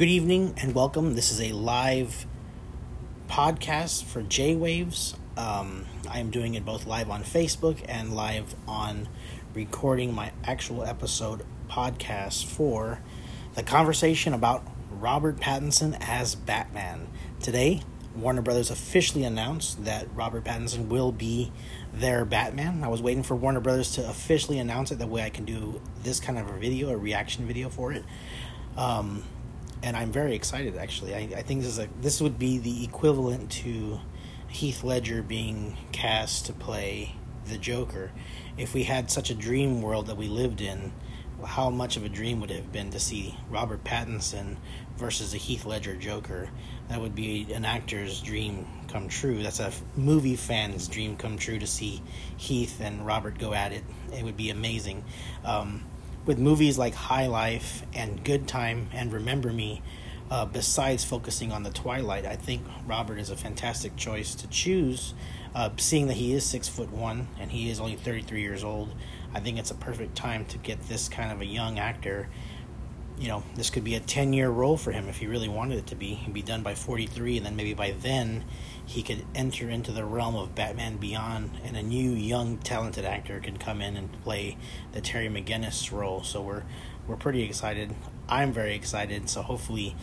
Good evening and welcome. This is a live podcast for J Waves. Um, I am doing it both live on Facebook and live on recording my actual episode podcast for the conversation about Robert Pattinson as Batman. Today, Warner Brothers officially announced that Robert Pattinson will be their Batman. I was waiting for Warner Brothers to officially announce it. That way, I can do this kind of a video, a reaction video for it. Um, and I'm very excited. Actually, I, I think this is a this would be the equivalent to Heath Ledger being cast to play the Joker. If we had such a dream world that we lived in, how much of a dream would it have been to see Robert Pattinson versus a Heath Ledger Joker? That would be an actor's dream come true. That's a movie fan's dream come true to see Heath and Robert go at it. It would be amazing. Um, with movies like High Life and Good Time and Remember Me, uh, besides focusing on the Twilight, I think Robert is a fantastic choice to choose. Uh, seeing that he is six foot one and he is only 33 years old, I think it's a perfect time to get this kind of a young actor. You know, this could be a 10 year role for him if he really wanted it to be. He'd be done by 43, and then maybe by then he could enter into the realm of Batman Beyond, and a new, young, talented actor could come in and play the Terry McGinnis role. So we're we're pretty excited. I'm very excited. So hopefully,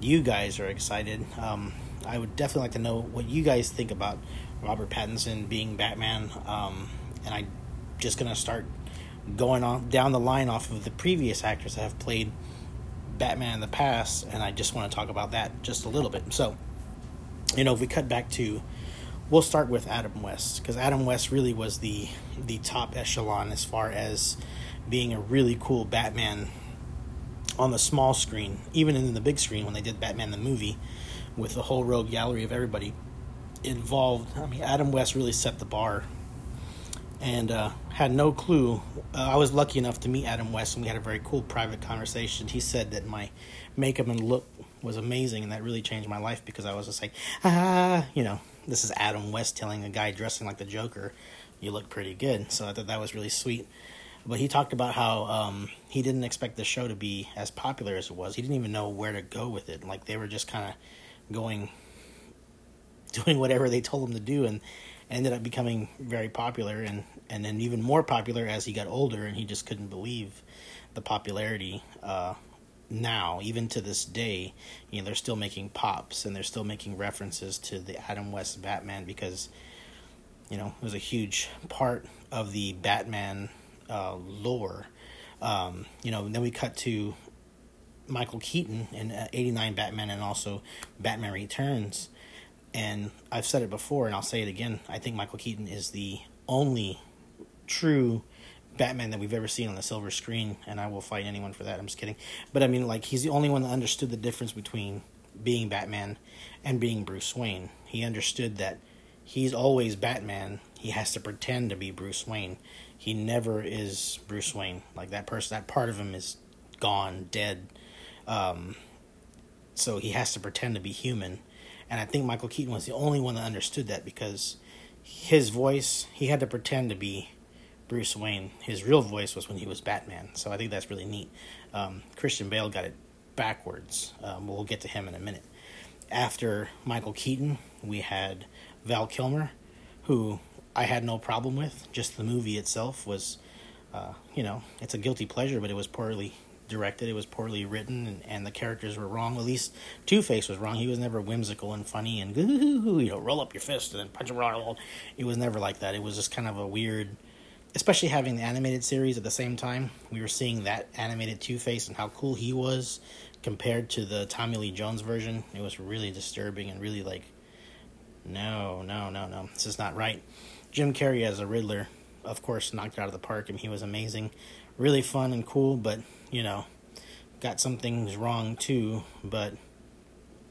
you guys are excited. Um, I would definitely like to know what you guys think about Robert Pattinson being Batman. Um, and I'm just gonna start going on down the line off of the previous actors that have played Batman in the past, and I just want to talk about that just a little bit. So you know, if we cut back to, we'll start with Adam West because Adam West really was the the top echelon as far as being a really cool Batman on the small screen, even in the big screen when they did Batman the movie with the whole rogue gallery of everybody involved. I mean, Adam West really set the bar and uh, had no clue. Uh, I was lucky enough to meet Adam West, and we had a very cool private conversation. He said that my makeup and look was amazing, and that really changed my life because I was just like, ah, you know, this is Adam West telling a guy dressing like the Joker, you look pretty good. So I thought that was really sweet. But he talked about how um, he didn't expect the show to be as popular as it was. He didn't even know where to go with it. Like they were just kind of going, doing whatever they told him to do, and ended up becoming very popular, and and then even more popular as he got older, and he just couldn't believe the popularity. Uh, now, even to this day, you know, they're still making pops and they're still making references to the Adam West Batman because, you know, it was a huge part of the Batman uh, lore. Um, you know, then we cut to Michael Keaton in uh, 89 Batman and also Batman Returns. And I've said it before and I'll say it again. I think Michael Keaton is the only true Batman that we've ever seen on the silver screen, and I will fight anyone for that. I'm just kidding. But I mean, like, he's the only one that understood the difference between being Batman and being Bruce Wayne. He understood that he's always Batman. He has to pretend to be Bruce Wayne. He never is Bruce Wayne. Like, that person, that part of him is gone, dead. Um, so he has to pretend to be human. And I think Michael Keaton was the only one that understood that because his voice, he had to pretend to be Bruce Wayne. His real voice was when he was Batman, so I think that's really neat. Um, Christian Bale got it backwards. Um, we'll get to him in a minute. After Michael Keaton, we had Val Kilmer, who I had no problem with. Just the movie itself was, uh, you know, it's a guilty pleasure, but it was poorly directed. It was poorly written, and, and the characters were wrong. At least Two Face was wrong. He was never whimsical and funny and you know roll up your fist and then punch him around. It was never like that. It was just kind of a weird especially having the animated series at the same time, we were seeing that animated Two Face and how cool he was compared to the Tommy Lee Jones version. It was really disturbing and really like, no, no, no, no, this is not right. Jim Carrey as a Riddler, of course, knocked out of the park, and he was amazing, really fun and cool. But you know, got some things wrong too. But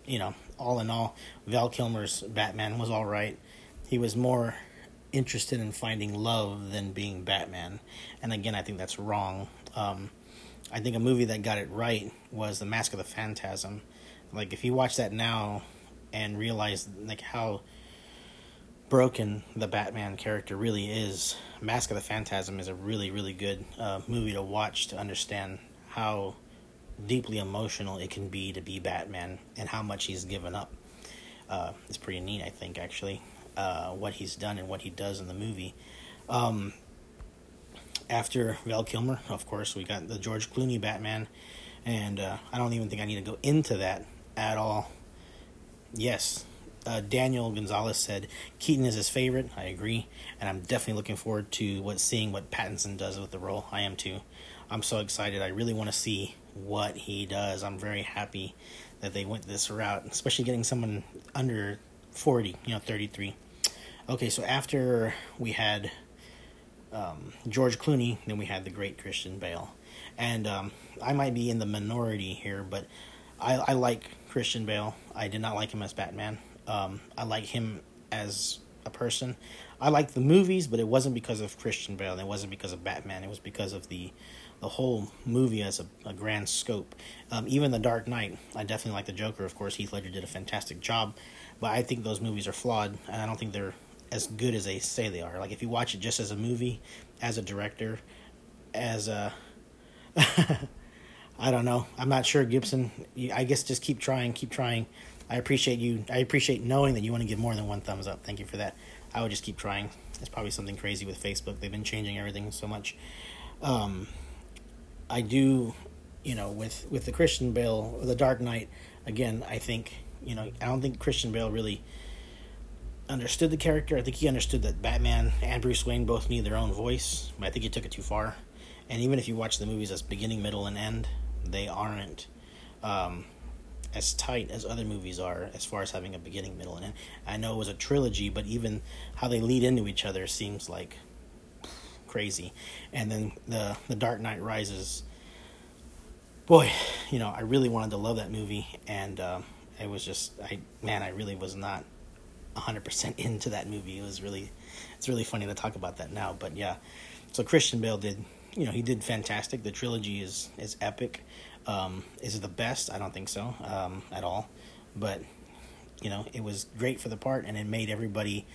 you know, all in all, Val Kilmer's Batman was all right. He was more interested in finding love than being Batman. And again, I think that's wrong. Um, I think a movie that got it right was The Mask of the Phantasm. Like if you watch that now and realize like how broken the Batman character really is, Mask of the Phantasm is a really really good uh, movie to watch to understand how deeply emotional it can be to be Batman and how much he's given up. Uh, it's pretty neat, I think, actually, uh, what he's done and what he does in the movie. Um, after Val Kilmer, of course, we got the George Clooney Batman, and uh, I don't even think I need to go into that at all. Yes, uh, Daniel Gonzalez said Keaton is his favorite. I agree, and I'm definitely looking forward to what seeing what Pattinson does with the role. I am too. I'm so excited. I really want to see what he does. I'm very happy that they went this route, especially getting someone under 40, you know, 33. Okay, so after we had um, George Clooney, then we had the great Christian Bale. And um, I might be in the minority here, but I, I, like Christian Bale. I did not like him as Batman. Um, I like him as a person. I like the movies, but it wasn't because of Christian Bale. It wasn't because of Batman. It was because of the the whole movie as a, a grand scope. Um, even The Dark Knight, I definitely like the Joker. Of course, Heath Ledger did a fantastic job, but I think those movies are flawed, and I don't think they're as good as they say they are. Like if you watch it just as a movie, as a director, as a I don't know. I'm not sure Gibson. I guess just keep trying, keep trying. I appreciate you. I appreciate knowing that you want to give more than one thumbs up. Thank you for that. I would just keep trying. It's probably something crazy with Facebook. They've been changing everything so much. Um, I do, you know, with with the Christian Bale, the Dark Knight. Again, I think you know, I don't think Christian Bale really understood the character. I think he understood that Batman and Bruce Wayne both need their own voice, I think he took it too far. And even if you watch the movies as beginning, middle, and end, they aren't um, as tight as other movies are as far as having a beginning, middle, and end. I know it was a trilogy, but even how they lead into each other seems like crazy. And then the the Dark Knight Rises. Boy, you know, I really wanted to love that movie, and uh, it was just, I man, I really was not 100% into that movie. It was really, it's really funny to talk about that now. But yeah, so Christian Bale did, you know, he did fantastic. The trilogy is is epic. Um, is it the best? I don't think so um, at all. But you know, it was great for the part, and it made everybody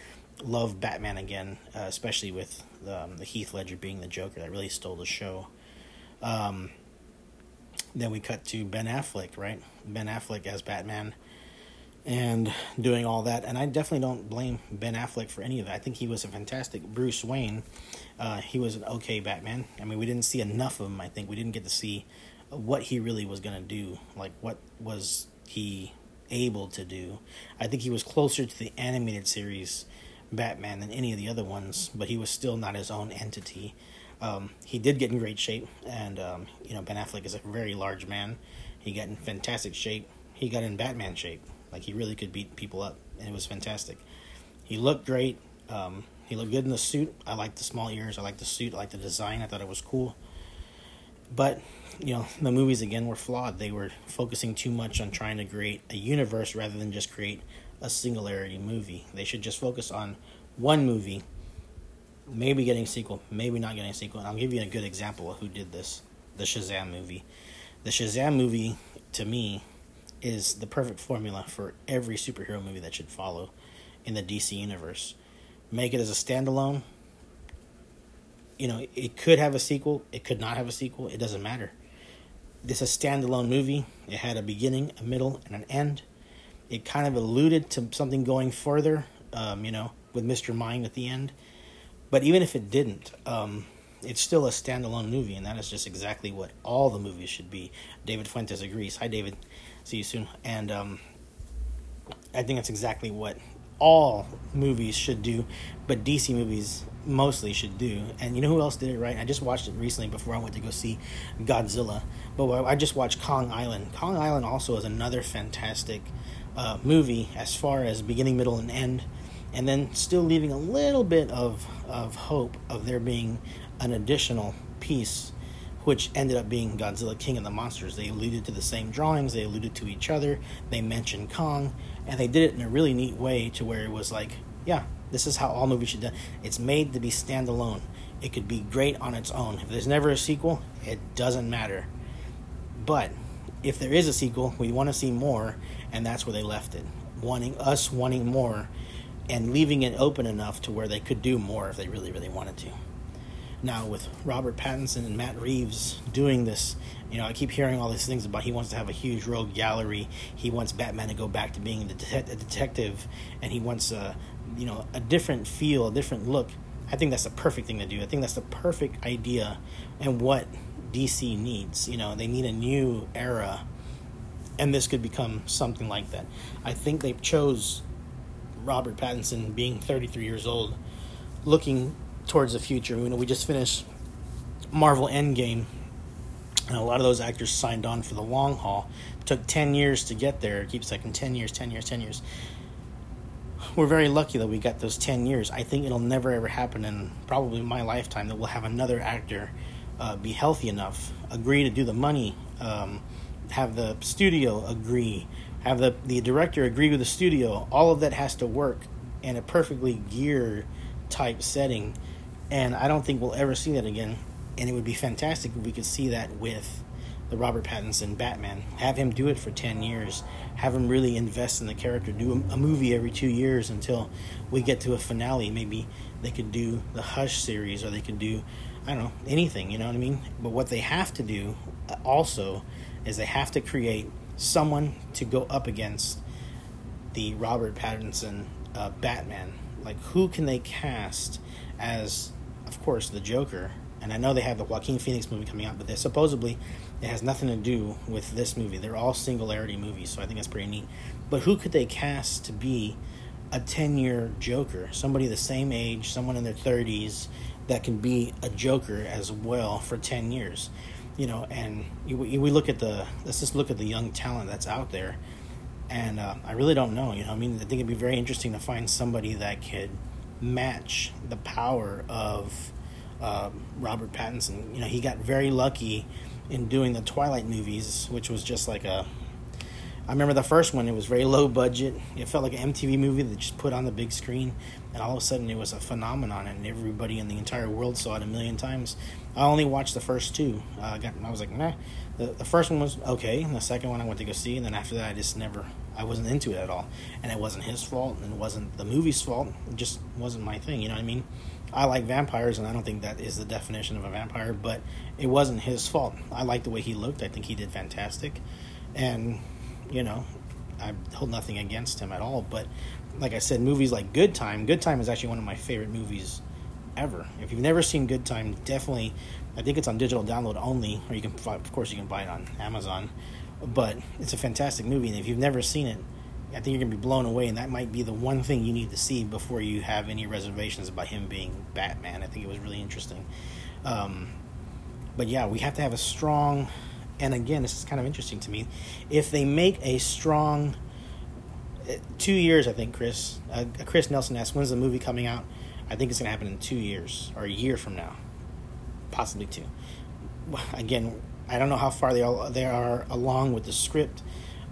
love Batman again, uh, especially with the, um, the, Heath Ledger being the Joker. That really stole the show. Um, then we cut to Ben Affleck, right? Ben Affleck as Batman and doing all that. And I definitely don't blame Ben Affleck for any of it. I think he was a fantastic Bruce Wayne. Uh, he was an okay Batman. I mean, we didn't see enough of him. I think we didn't get to see what he really was to do. Like, what was he able to do? I think he was closer to the animated series Batman than any of the other ones, but he was still not his own entity. Um, he did get in great shape, and um, you know Ben Affleck is a very large man. He got in fantastic shape. He got in Batman shape. Like he really could beat people up, and it was fantastic. He looked great. Um, he looked good in the suit. I liked the small ears. I liked the suit. I liked the design. I thought it was cool. But you know, the movies again were flawed. They were focusing too much on trying to create a universe rather than just create a singularity movie. They should just focus on one movie, maybe getting a sequel, maybe not getting a sequel. And I'll give you a good example of who did this the Shazam movie. The Shazam movie, to me, is the perfect formula for every superhero movie that should follow in the DC universe. Make it as a standalone. You know, it could have a sequel, it could not have a sequel, it doesn't matter. This is a standalone movie. It had a beginning, a middle, and an end. It kind of alluded to something going further, um, you know, with Mr. Mind at the end. But even if it didn't, um, it's still a standalone movie, and that is just exactly what all the movies should be. David Fuentes agrees. Hi, David. See you soon. And um, I think that's exactly what all movies should do, but DC movies mostly should do. And you know who else did it right? I just watched it recently before I went to go see Godzilla. But I just watched Kong Island. Kong Island also is another fantastic uh, movie as far as beginning, middle, and end. And then still leaving a little bit of, of hope of there being an additional piece which ended up being Godzilla King of the Monsters. They alluded to the same drawings, they alluded to each other, they mentioned Kong, and they did it in a really neat way to where it was like, yeah, this is how all movies should do. It's made to be standalone. It could be great on its own. If there's never a sequel, it doesn't matter. But if there is a sequel, we want to see more, and that's where they left it. Wanting us wanting more and leaving it open enough to where they could do more if they really, really wanted to. Now with Robert Pattinson and Matt Reeves doing this, you know, I keep hearing all these things about he wants to have a huge rogue gallery. He wants Batman to go back to being a, a detective, and he wants a, you know, a different feel, a different look. I think that's the perfect thing to do. I think that's the perfect idea, and what DC needs. You know, they need a new era, and this could become something like that. I think they chose Robert Pattinson being 33 years old, looking towards the future. You know, we just finished Marvel Endgame, and a lot of those actors signed on for the long haul. It took 10 years to get there. It keeps saying 10 years, 10 years, 10 years. We're very lucky that we got those 10 years. I think it'll never ever happen in probably my lifetime that we'll have another actor uh, be healthy enough, agree to do the money, um, have the studio agree, have the, the director agree with the studio. All of that has to work in a perfectly gear type setting. And I don't think we'll ever see that again. And it would be fantastic if we could see that with the Robert Pattinson Batman. Have him do it for 10 years. Have him really invest in the character. Do a, a, movie every two years until we get to a finale. Maybe they could do the Hush series or they could do, I don't know, anything, you know what I mean? But what they have to do uh, also is they have to create someone to go up against the Robert Pattinson uh, Batman. Like, who can they cast as, of course, the Joker? And I know they have the Joaquin Phoenix movie coming out, but they supposedly it has nothing to do with this movie. They're all singularity movies, so I think that's pretty neat. But who could they cast to be a 10 year Joker? Somebody the same age, someone in their 30s that can be a Joker as well for 10 years. You know, and we look at the, let's just look at the young talent that's out there. And uh, I really don't know, you know, I mean, I think it'd be very interesting to find somebody that could match the power of uh, Robert Pattinson. You know, he got very lucky in doing the Twilight movies, which was just like a. I remember the first one; it was very low budget. It felt like an MTV movie that just put on the big screen, and all of a sudden it was a phenomenon, and everybody in the entire world saw it a million times. I only watched the first two. Uh, I got, I was like, nah. The, the first one was okay, and the second one I went to go see, and then after that I just never, I wasn't into it at all, and it wasn't his fault, and it wasn't the movie's fault. It just wasn't my thing. You know what I mean? I like vampires, and I don't think that is the definition of a vampire, but it wasn't his fault. I like the way he looked. I think he did fantastic. And, you know, I hold nothing against him at all. But, like I said, movies like Good Time, Good Time is actually one of my favorite movies ever. If you've never seen Good Time, definitely, I think it's on digital download only, or you can, of course, you can buy it on Amazon. But it's a fantastic movie, and if you've never seen it, I think you're gonna be blown away, and that might be the one thing you need to see before you have any reservations about him being Batman. I think it was really interesting. Um, but yeah, we have to have a strong, and again, this is kind of interesting to me. If they make a strong, uh, two years, I think Chris, uh, Chris Nelson asked, when's the movie coming out? I think it's gonna happen in two years or a year from now, possibly two. Again, I don't know how far they all they are along with the script.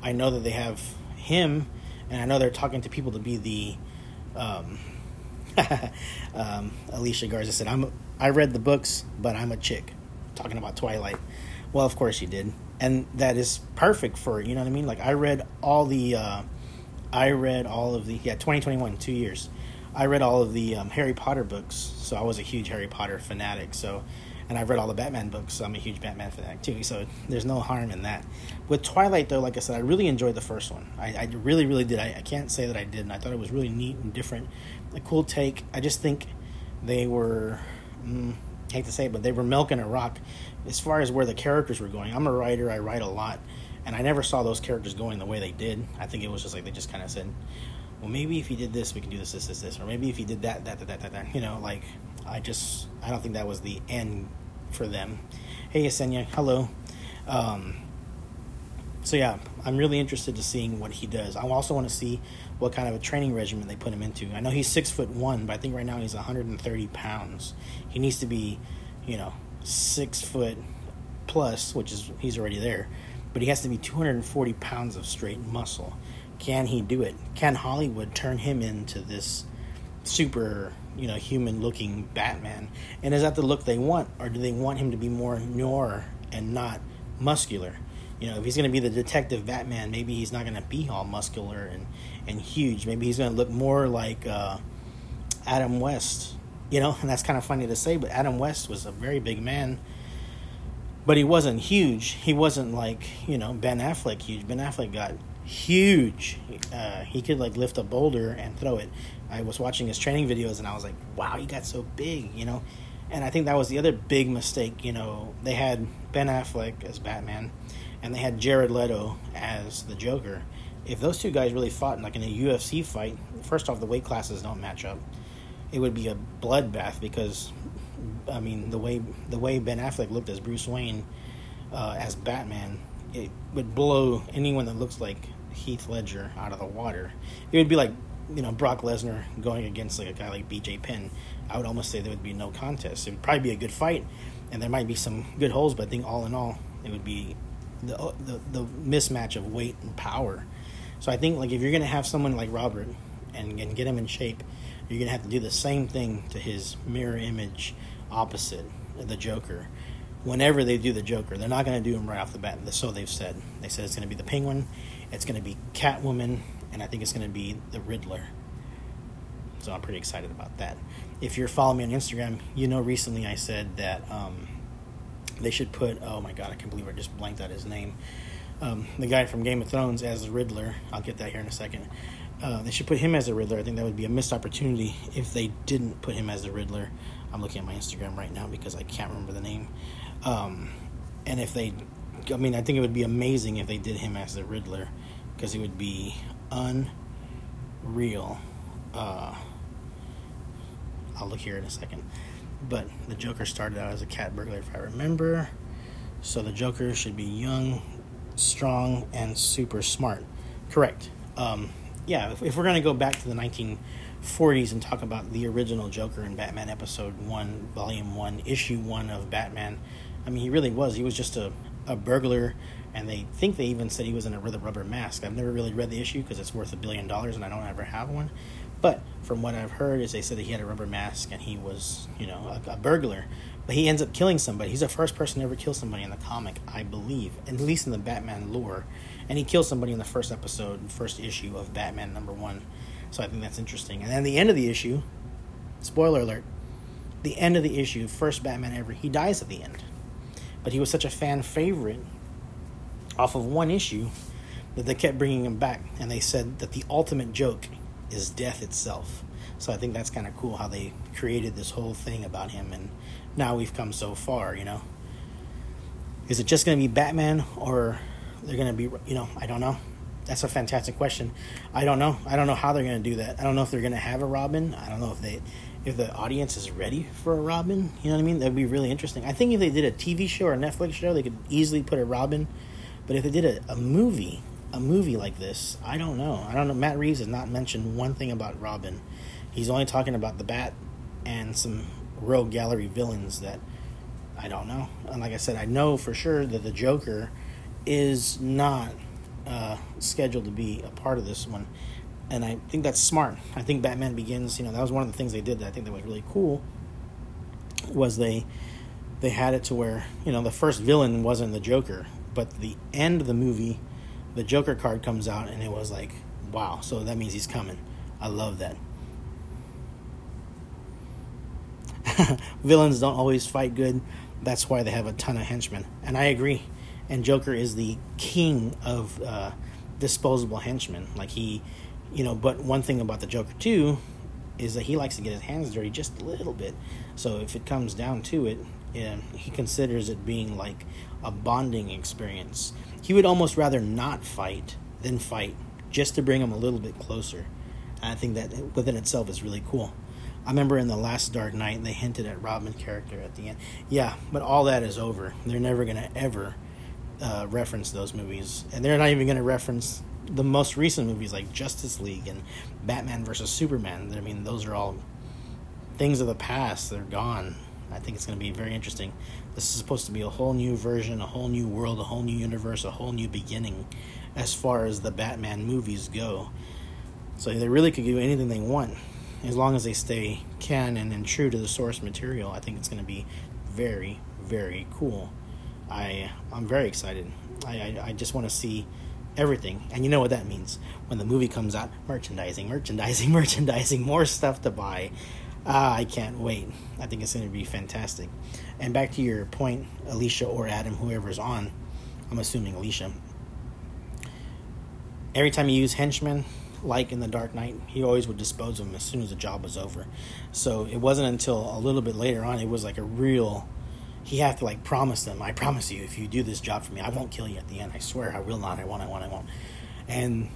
I know that they have him, and I know they're talking to people to be the. Um, um, Alicia Garza said, "I'm. I read the books, but I'm a chick." Talking about Twilight. Well, of course you did, and that is perfect for you know what I mean. Like I read all the. Uh, I read all of the yeah 2021 two years. I read all of the um, Harry Potter books, so I was a huge Harry Potter fanatic. So and I've read all the Batman books, so I'm a huge Batman fanatic too. So there's no harm in that. With Twilight, though, like I said, I really enjoyed the first one. I, I really, really did. I, I, can't say that I didn't. I thought it was really neat and different, a cool take. I just think they were, mm, I hate to say it, but they were milking a rock as far as where the characters were going. I'm a writer. I write a lot, and I never saw those characters going the way they did. I think it was just like they just kind of said, well, maybe if you did this, we can do this, this, this, this, or maybe if you did that, that, that, that, that, that. You know, like I just I don't think that was the end for them. Hey, Yesenia, hello. Um, so yeah, I'm really interested to seeing what he does. I also want to see what kind of a training regimen they put him into. I know he's six foot one, but I think right now he's 130 pounds. He needs to be, you know, six foot plus, which is he's already there, but he has to be 240 pounds of straight muscle. Can he do it? Can Hollywood turn him into this super you know human looking Batman? And is that the look they want, or do they want him to be more noir and not muscular? You know, if he's going to be the detective Batman, maybe he's not going to be all muscular and and huge. Maybe he's going to look more like uh, Adam West You know, and that's kind of funny to say, but Adam West was a very big man, but he wasn't huge. He wasn't like, you know, Ben Affleck huge. Ben Affleck got huge. Uh, he could like lift a boulder and throw it. I was watching his training videos and I was like, wow, he got so big, you know. And I think that was the other big mistake. You know, they had Ben Affleck as Batman, and they had Jared Leto as the Joker. If those two guys really fought in like in a UFC fight, first off, the weight classes don't match up. It would be a bloodbath because, I mean, the way the way Ben Affleck looked as Bruce Wayne, uh, as Batman, it would blow anyone that looks like Heath Ledger out of the water. It would be like you know Brock Lesnar going against like a guy like BJ Penn. I would almost say there would be no contest. It would probably be a good fight, and there might be some good holes. But I think all in all, it would be the the, the mismatch of weight and power. So I think like if you're gonna have someone like Robert and, and get him in shape, you're gonna have to do the same thing to his mirror image opposite, the Joker. Whenever they do the Joker, they're not gonna do him right off the bat. So they've said. They said it's gonna be the Penguin, it's gonna be Catwoman, and I think it's gonna be the Riddler. So I'm pretty excited about that. If you're following me on Instagram, you know recently I said that um, they should put. Oh my god, I can't believe I just blanked out his name. Um, the guy from Game of Thrones as the Riddler. I'll get that here in a second. Uh, they should put him as the Riddler. I think that would be a missed opportunity if they didn't put him as the Riddler. I'm looking at my Instagram right now because I can't remember the name. Um, and if they, I mean, I think it would be amazing if they did him as the Riddler because it would be unreal. Uh, I'll look here in a second. But the Joker started out as a cat burglar, if I remember. So the Joker should be young, strong, and super smart. Correct. Um, yeah, if, if we're going to go back to the 1940s and talk about the original Joker in Batman Episode 1, Volume 1, Issue 1 of Batman, I mean, he really was. He was just a, a burglar, and they think they even said he was in a rubber mask. I've never really read the issue because it's worth a billion dollars and I don't ever have one. But from what I've heard, is they said that he had a rubber mask and he was, you know, a, a, burglar. But he ends up killing somebody. He's the first person to ever kill somebody in the comic, I believe, at least in the Batman lore. And he kills somebody in the first episode, first issue of Batman number one. So I think that's interesting. And then the end of the issue, spoiler alert, the end of the issue, first Batman ever, he dies at the end. But he was such a fan favorite off of one issue that they kept bringing him back. And they said that the ultimate joke is death itself. So I think that's kind of cool how they created this whole thing about him, and now we've come so far. You know, is it just going to be Batman, or they're going to be? You know, I don't know. That's a fantastic question. I don't know. I don't know how they're going to do that. I don't know if they're going to have a Robin. I don't know if they, if the audience is ready for a Robin. You know what I mean? That'd be really interesting. I think if they did a TV show or a Netflix show, they could easily put a Robin. But if they did a, a movie, a movie like this, I don't know. I don't know. Matt Reeves has not mentioned one thing about Robin. He's only talking about the Bat and some rogue gallery villains that I don't know. And like I said, I know for sure that the Joker is not uh, scheduled to be a part of this one. And I think that's smart. I think Batman Begins, you know, that was one of the things they did that I think that was really cool. Was they they had it to where, you know, the first villain wasn't the Joker, but the end of the movie the Joker card comes out, and it was like, wow. So that means he's coming. I love that. Villains don't always fight good. That's why they have a ton of henchmen. And I agree. And Joker is the king of uh, disposable henchmen. Like he, you know, but one thing about the Joker too is that he likes to get his hands dirty just a little bit. So if it comes down to it, yeah, he considers it being like a bonding experience. He would almost rather not fight than fight just to bring him a little bit closer. And I think that within itself is really cool. I remember in the last Dark Knight they hinted at Robin character at the end. Yeah, but all that is over. They're never gonna ever uh, reference those movies, and they're not even gonna reference the most recent movies like Justice League and Batman versus Superman. I mean, those are all things of the past. They're gone. I think it's going to be very interesting. This is supposed to be a whole new version, a whole new world, a whole new universe, a whole new beginning as far as the Batman movies go. So they really could do anything they want as long as they stay canon and true to the source material. I think it's going to be very, very cool. I I'm very excited. I I, I just want to see everything, and you know what that means when the movie comes out: merchandising, merchandising, merchandising, more stuff to buy. Ah, I can't wait. I think it's going to be fantastic. And back to your point, Alicia or Adam, whoever's on, I'm assuming Alicia. Every time you use henchmen, like in the Dark Knight, he always would dispose of them as soon as the job was over. So it wasn't until a little bit later on, it was like a real. He had to like promise them, I promise you, if you do this job for me, I won't kill you at the end. I swear, I will not. I won't. I won't. I won't. And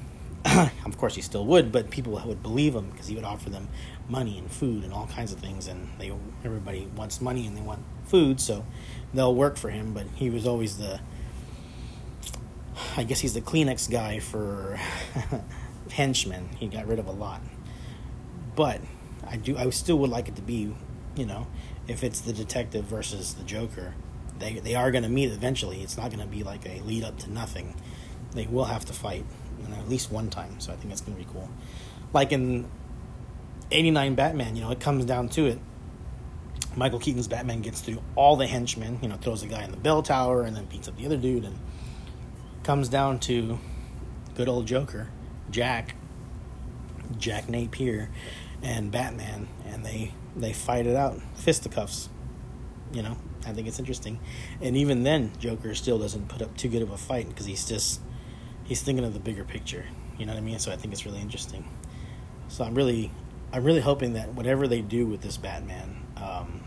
of course, he still would, but people would believe him because he would offer them money and food and all kinds of things. And they everybody wants money and they want food, so they'll work for him. But he was always the, I guess he's the Kleenex guy for henchmen. He got rid of a lot, but I do. I still would like it to be, you know, if it's the detective versus the Joker, they they are going to meet eventually. It's not going to be like a lead up to nothing. They will have to fight you know, at least one time. So I think that's going to be cool. Like in 89 Batman, you know, it comes down to it. Michael Keaton's Batman gets through all the henchmen, you know, throws a guy in the bell tower and then beats up the other dude and comes down to good old Joker, Jack, Jack Napier, and Batman, and they they fight it out, fisticuffs. You know, I think it's interesting, and even then, Joker still doesn't put up too good of a fight because he's just he's thinking of the bigger picture. You know what I mean? So I think it's really interesting. So I'm really, I'm really hoping that whatever they do with this Batman, um,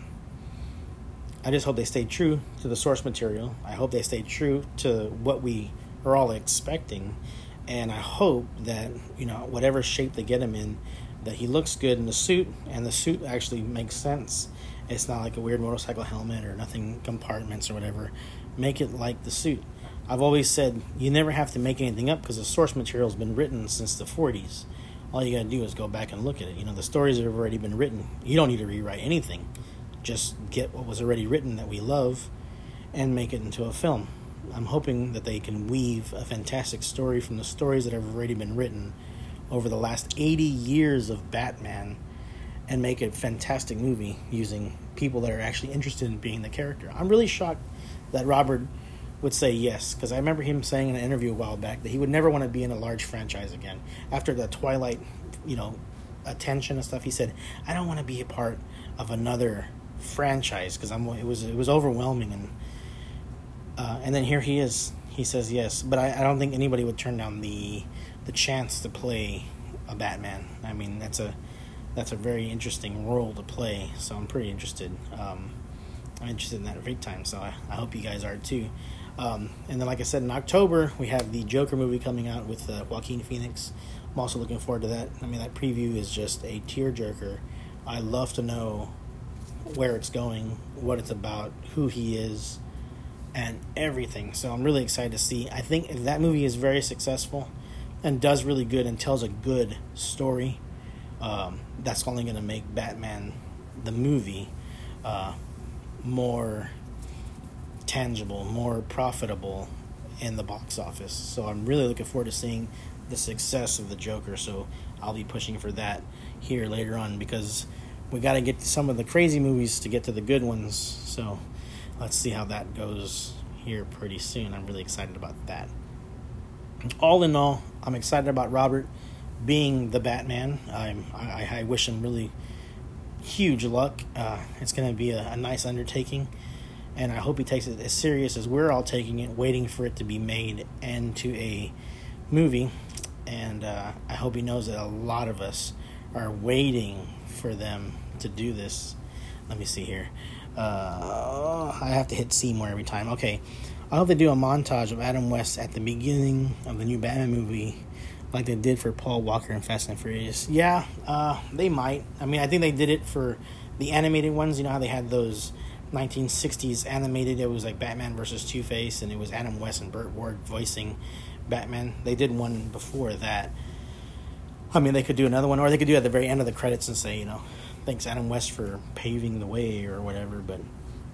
I just hope they stay true to the source material. I hope they stay true to what we are all expecting, and I hope that you know whatever shape they get him in, that he looks good in the suit, and the suit actually makes sense. It's not like a weird motorcycle helmet or nothing compartments or whatever. Make it like the suit. I've always said you never have to make anything up because the source material has been written since the 40s. All you got to do is go back and look at it. You know, the stories have already been written. You don't need to rewrite anything. Just get what was already written that we love and make it into a film. I'm hoping that they can weave a fantastic story from the stories that have already been written over the last 80 years of Batman and make a fantastic movie using people that are actually interested in being the character. I'm really shocked that Robert would say yes because I remember him saying in an interview a while back that he would never want to be in a large franchise again after the Twilight, you know, attention and stuff. He said, "I don't want to be a part of another franchise because I'm it was it was overwhelming and uh, and then here he is. He says yes, but I, I don't think anybody would turn down the the chance to play a Batman. I mean, that's a that's a very interesting role to play. So I'm pretty interested. Um, I'm interested in that big time. So I, I hope you guys are too. Um, and then, like I said, in October we have the Joker movie coming out with uh, Joaquin Phoenix. I'm also looking forward to that. I mean, that preview is just a tearjerker. I love to know where it's going, what it's about, who he is, and everything. So I'm really excited to see. I think if that movie is very successful and does really good and tells a good story, um, that's only going to make Batman the movie uh, more tangible, more profitable in the box office. So I'm really looking forward to seeing the success of the Joker. So I'll be pushing for that here later on because we got to get to some of the crazy movies to get to the good ones. So let's see how that goes here pretty soon. I'm really excited about that. All in all, I'm excited about Robert being the Batman. I'm, I, I wish him really huge luck. Uh, it's going to be a, a nice undertaking and I hope he takes it as serious as we're all taking it, waiting for it to be made into a movie. And uh, I hope he knows that a lot of us are waiting for them to do this. Let me see here. Uh, I have to hit see more every time. Okay. I hope they do a montage of Adam West at the beginning of the new Batman movie, like they did for Paul Walker in Fast and Furious. Yeah, uh, they might. I mean, I think they did it for the animated ones. You know how they had those 1960s animated. It was like Batman versus Two Face, and it was Adam West and Burt Ward voicing Batman. They did one before that. I mean, they could do another one, or they could do at the very end of the credits and say, you know, thanks Adam West for paving the way or whatever. But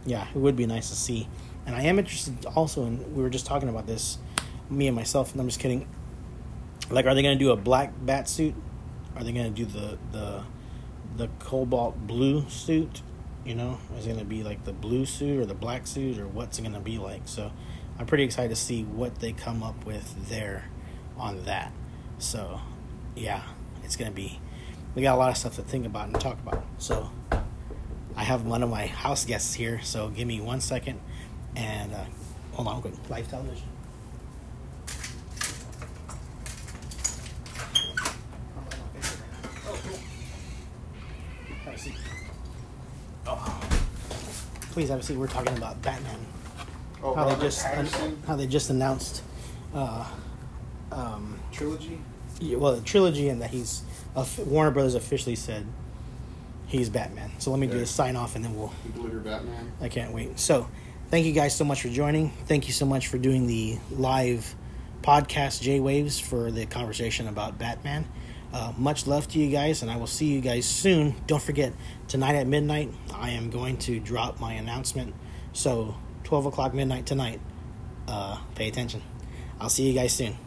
yeah, it would be nice to see. And I am interested also in. We were just talking about this, me and myself. And I'm just kidding. Like, are they going to do a black bat suit? Are they going to do the the the cobalt blue suit? You know, is it going to be like the blue suit or the black suit or what's it going to be like? So I'm pretty excited to see what they come up with there on that. So yeah, it's going to be we got a lot of stuff to think about and talk about. So I have one of my house guests here, so give me one second and uh, hold on, quick. Live television. Oh, cool. Have a seat. Oh. Please have a seat. We're talking about Batman. Oh, how they just Pattinson how they just announced, uh, um, trilogy. yeah, well, the trilogy, and that he's uh, Warner Brothers officially said he's Batman. So let me do Okay. the sign off, and then we'll. Glitter Batman. I can't wait. So, thank you guys so much for joining. Thank you so much for doing the live podcast J Waves for the conversation about Batman. Uh, much love to you guys, and I will see you guys soon. Don't forget, tonight at midnight, I am going to drop my announcement. So, 12 o'clock midnight tonight. Uh, pay attention. I'll see you guys soon.